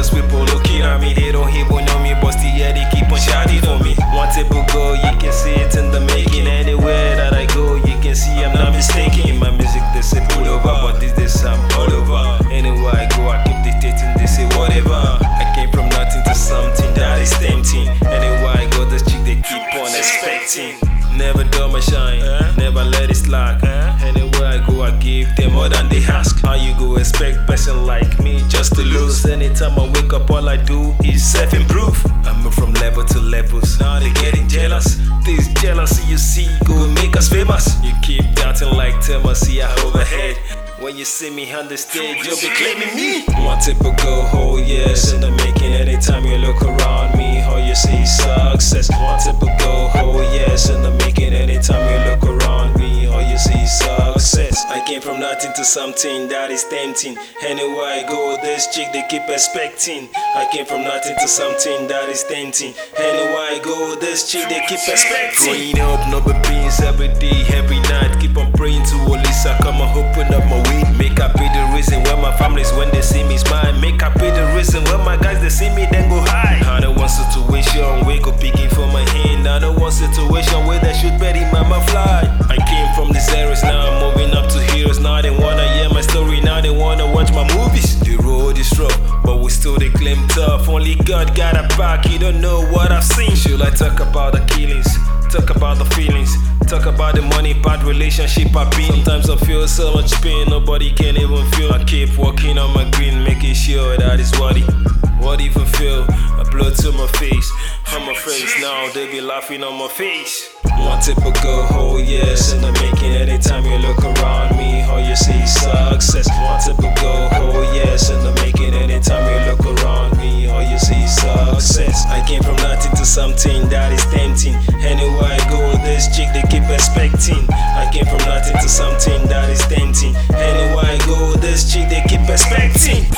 Cause we polo kirami They don't hit boy know me Busty yeah they keep on shouting for me. Wantable go? you can see it in the making. Anywhere that I go you can see I'm not mistaken. In my music they say pull over But these days I'm all over. Anywhere I go I keep dictating They say whatever. I came from nothing to something that is tempting. Anywhere I go this chick they keep on expecting. Never dull my shine Never let it slack them more than they ask. How you go expect person like me just to lose? Anytime I wake up, all I do is self improve. I move from level to levels. Now they getting jealous. This jealousy you see go make us famous. You keep doubting like Thelma, see I overhead. When you see me on the stage, you'll be claiming me. One typical whole years in the making. Anytime you look around came from nothing to something that is tempting. Anywhere I go, this chick they keep expecting. I came from nothing to something that is tempting. Anywhere I go, this chick they keep expecting. Growing up, no beans every day, every night. Keep on praying to Olisa, come and open up my way. Make I be the reason why my family's when they see me smile. Make I be the reason when my guys they see me then go high. I don't want situation where go picking for my hand. I don't want situation where they should bury mama fly. I came from these areas, now I'm moving still they claim tough. Only God got a back, you don't know what I've seen. Should I talk about the killings? Talk about the feelings, talk about the money, bad relationship I've been. Sometimes I feel so much pain, nobody can even feel. I keep walking on my green, making sure that is what it, what even feel. I blood to my face, on my friends now, they be laughing on my face. One typical whole oh, years something that is tempting. Anywhere I go, this chick they keep expecting. I came from nothing to something that is tempting. Anywhere I go, this chick they keep expecting.